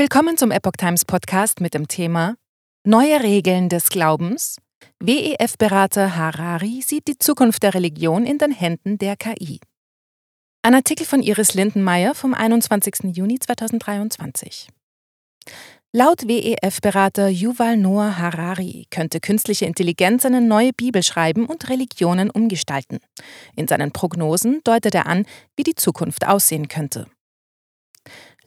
Willkommen zum Epoch Times Podcast mit dem Thema Neue Regeln des Glaubens. WEF-Berater Harari sieht die Zukunft der Religion in den Händen der KI. Ein Artikel von Iris Lindenmeier vom 21. Juni 2023. Laut WEF-Berater Yuval Noah Harari könnte künstliche Intelligenz eine neue Bibel schreiben und Religionen umgestalten. In seinen Prognosen deutet er an, wie die Zukunft aussehen könnte.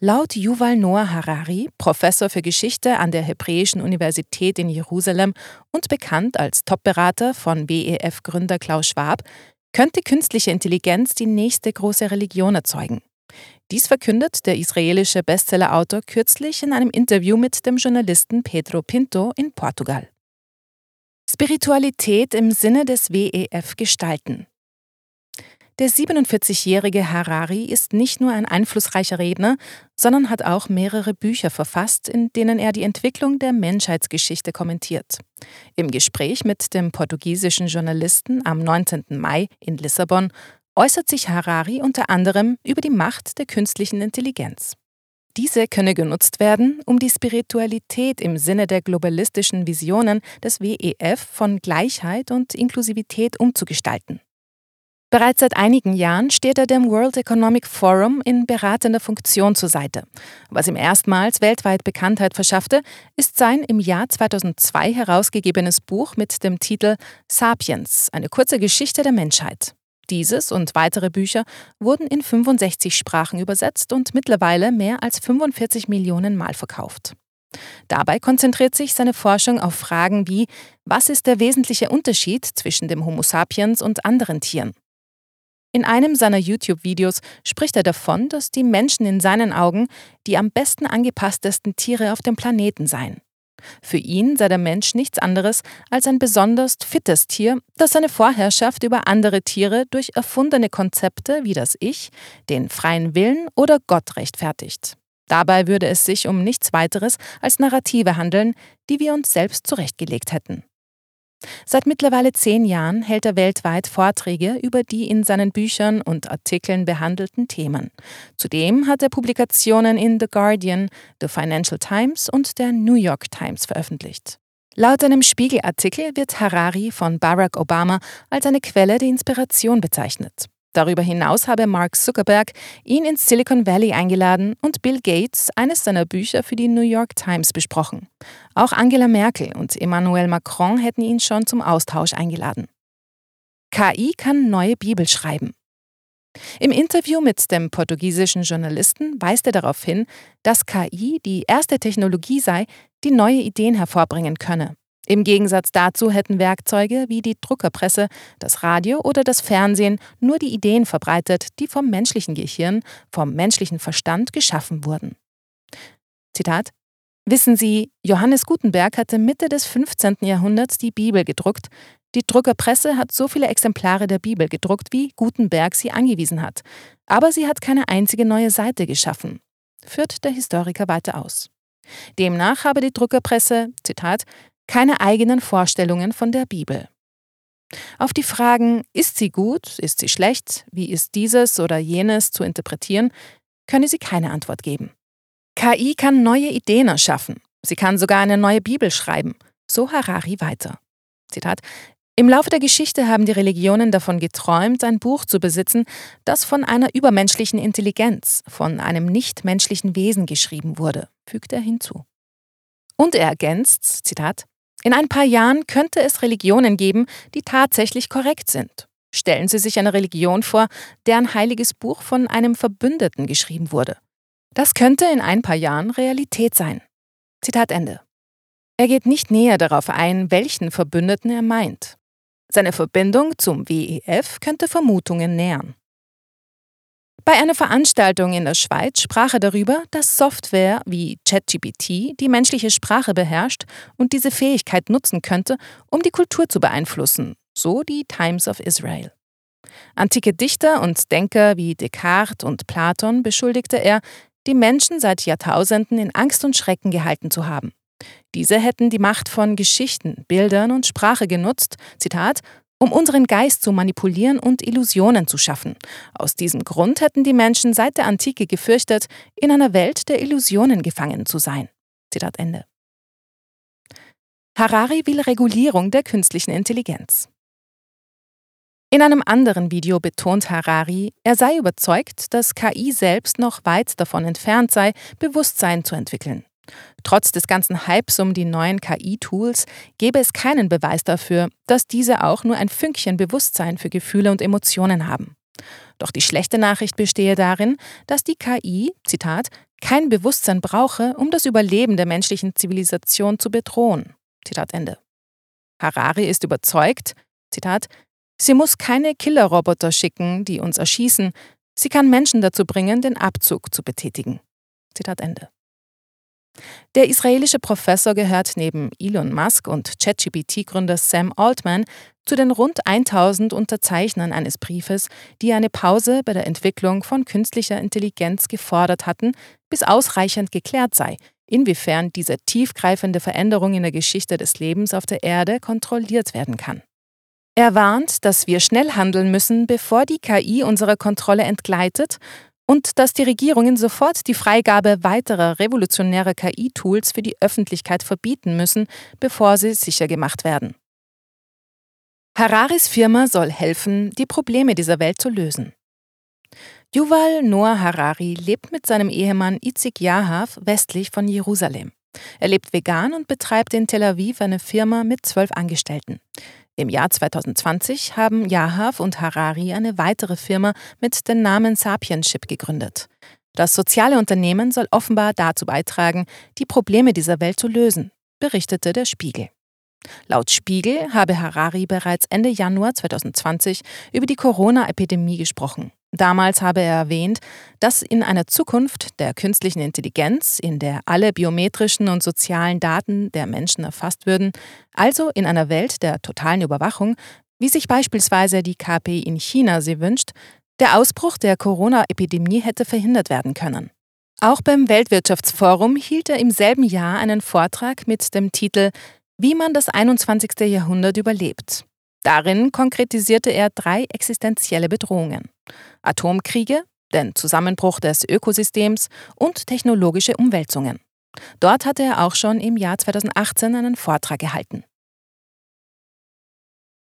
Laut Yuval Noah Harari, Professor für Geschichte an der Hebräischen Universität in Jerusalem und bekannt als Topberater von WEF-Gründer Klaus Schwab, könnte künstliche Intelligenz die nächste große Religion erzeugen. Dies verkündet der israelische Bestsellerautor kürzlich in einem Interview mit dem Journalisten Pedro Pinto in Portugal. Spiritualität im Sinne des WEF gestalten. Der 47-jährige Harari ist nicht nur ein einflussreicher Redner, sondern hat auch mehrere Bücher verfasst, in denen er die Entwicklung der Menschheitsgeschichte kommentiert. Im Gespräch mit dem portugiesischen Journalisten am 19. Mai in Lissabon äußert sich Harari unter anderem über die Macht der künstlichen Intelligenz. Diese könne genutzt werden, um die Spiritualität im Sinne der globalistischen Visionen des WEF von Gleichheit und Inklusivität umzugestalten. Bereits seit einigen Jahren steht er dem World Economic Forum in beratender Funktion zur Seite. Was ihm erstmals weltweit Bekanntheit verschaffte, ist sein im Jahr 2002 herausgegebenes Buch mit dem Titel Sapiens, eine kurze Geschichte der Menschheit. Dieses und weitere Bücher wurden in 65 Sprachen übersetzt und mittlerweile mehr als 45 Millionen Mal verkauft. Dabei konzentriert sich seine Forschung auf Fragen wie Was ist der wesentliche Unterschied zwischen dem Homo sapiens und anderen Tieren? In einem seiner YouTube-Videos spricht er davon, dass die Menschen in seinen Augen die am besten angepasstesten Tiere auf dem Planeten seien. Für ihn sei der Mensch nichts anderes als ein besonders fittes Tier, das seine Vorherrschaft über andere Tiere durch erfundene Konzepte wie das Ich, den freien Willen oder Gott rechtfertigt. Dabei würde es sich um nichts weiteres als Narrative handeln, die wir uns selbst zurechtgelegt hätten. Seit mittlerweile zehn Jahren hält er weltweit Vorträge über die in seinen Büchern und Artikeln behandelten Themen. Zudem hat er Publikationen in The Guardian, The Financial Times und der New York Times veröffentlicht. Laut einem Spiegelartikel wird Harari von Barack Obama als eine Quelle der Inspiration bezeichnet. Darüber hinaus habe Mark Zuckerberg ihn ins Silicon Valley eingeladen und Bill Gates eines seiner Bücher für die New York Times besprochen. Auch Angela Merkel und Emmanuel Macron hätten ihn schon zum Austausch eingeladen. KI kann neue Bibel schreiben. Im Interview mit dem portugiesischen Journalisten weist er darauf hin, dass KI die erste Technologie sei, die neue Ideen hervorbringen könne. Im Gegensatz dazu hätten Werkzeuge wie die Druckerpresse, das Radio oder das Fernsehen nur die Ideen verbreitet, die vom menschlichen Gehirn, vom menschlichen Verstand geschaffen wurden. Zitat Wissen Sie, Johannes Gutenberg hatte Mitte des 15. Jahrhunderts die Bibel gedruckt. Die Druckerpresse hat so viele Exemplare der Bibel gedruckt, wie Gutenberg sie angewiesen hat. Aber sie hat keine einzige neue Seite geschaffen, führt der Historiker weiter aus. Demnach habe die Druckerpresse, Zitat, keine eigenen Vorstellungen von der Bibel. Auf die Fragen, ist sie gut, ist sie schlecht, wie ist dieses oder jenes zu interpretieren, könne sie keine Antwort geben. KI kann neue Ideen erschaffen. Sie kann sogar eine neue Bibel schreiben. So Harari weiter. Zitat: Im Laufe der Geschichte haben die Religionen davon geträumt, ein Buch zu besitzen, das von einer übermenschlichen Intelligenz, von einem nichtmenschlichen Wesen geschrieben wurde, fügt er hinzu. Und er ergänzt, Zitat, in ein paar Jahren könnte es Religionen geben, die tatsächlich korrekt sind. Stellen Sie sich eine Religion vor, deren heiliges Buch von einem Verbündeten geschrieben wurde. Das könnte in ein paar Jahren Realität sein. Zitat Ende. Er geht nicht näher darauf ein, welchen Verbündeten er meint. Seine Verbindung zum WEF könnte Vermutungen nähern. Bei einer Veranstaltung in der Schweiz sprach er darüber, dass Software wie ChatGPT die menschliche Sprache beherrscht und diese Fähigkeit nutzen könnte, um die Kultur zu beeinflussen, so die Times of Israel. Antike Dichter und Denker wie Descartes und Platon beschuldigte er, die Menschen seit Jahrtausenden in Angst und Schrecken gehalten zu haben. Diese hätten die Macht von Geschichten, Bildern und Sprache genutzt, Zitat, um unseren Geist zu manipulieren und Illusionen zu schaffen. Aus diesem Grund hätten die Menschen seit der Antike gefürchtet, in einer Welt der Illusionen gefangen zu sein. Zitat Ende. Harari will Regulierung der künstlichen Intelligenz. In einem anderen Video betont Harari, er sei überzeugt, dass KI selbst noch weit davon entfernt sei, Bewusstsein zu entwickeln. Trotz des ganzen Hypes um die neuen KI-Tools gäbe es keinen Beweis dafür, dass diese auch nur ein Fünkchen Bewusstsein für Gefühle und Emotionen haben. Doch die schlechte Nachricht bestehe darin, dass die KI, Zitat, kein Bewusstsein brauche, um das Überleben der menschlichen Zivilisation zu bedrohen. Zitat Ende. Harari ist überzeugt, Zitat, sie muss keine Killerroboter schicken, die uns erschießen, sie kann Menschen dazu bringen, den Abzug zu betätigen. Zitat Ende. Der israelische Professor gehört neben Elon Musk und ChatGPT-Gründer Sam Altman zu den rund 1000 Unterzeichnern eines Briefes, die eine Pause bei der Entwicklung von künstlicher Intelligenz gefordert hatten, bis ausreichend geklärt sei, inwiefern diese tiefgreifende Veränderung in der Geschichte des Lebens auf der Erde kontrolliert werden kann. Er warnt, dass wir schnell handeln müssen, bevor die KI unserer Kontrolle entgleitet und dass die Regierungen sofort die Freigabe weiterer revolutionärer KI-Tools für die Öffentlichkeit verbieten müssen, bevor sie sicher gemacht werden. Hararis Firma soll helfen, die Probleme dieser Welt zu lösen. Yuval Noah Harari lebt mit seinem Ehemann Itzik Yahav westlich von Jerusalem. Er lebt vegan und betreibt in Tel Aviv eine Firma mit zwölf Angestellten. Im Jahr 2020 haben Yahav und Harari eine weitere Firma mit dem Namen Sapienship gegründet. Das soziale Unternehmen soll offenbar dazu beitragen, die Probleme dieser Welt zu lösen, berichtete der Spiegel. Laut Spiegel habe Harari bereits Ende Januar 2020 über die Corona-Epidemie gesprochen. Damals habe er erwähnt, dass in einer Zukunft der künstlichen Intelligenz, in der alle biometrischen und sozialen Daten der Menschen erfasst würden, also in einer Welt der totalen Überwachung, wie sich beispielsweise die KP in China sie wünscht, der Ausbruch der Corona-Epidemie hätte verhindert werden können. Auch beim Weltwirtschaftsforum hielt er im selben Jahr einen Vortrag mit dem Titel Wie man das 21. Jahrhundert überlebt. Darin konkretisierte er drei existenzielle Bedrohungen. Atomkriege, den Zusammenbruch des Ökosystems und technologische Umwälzungen. Dort hatte er auch schon im Jahr 2018 einen Vortrag gehalten.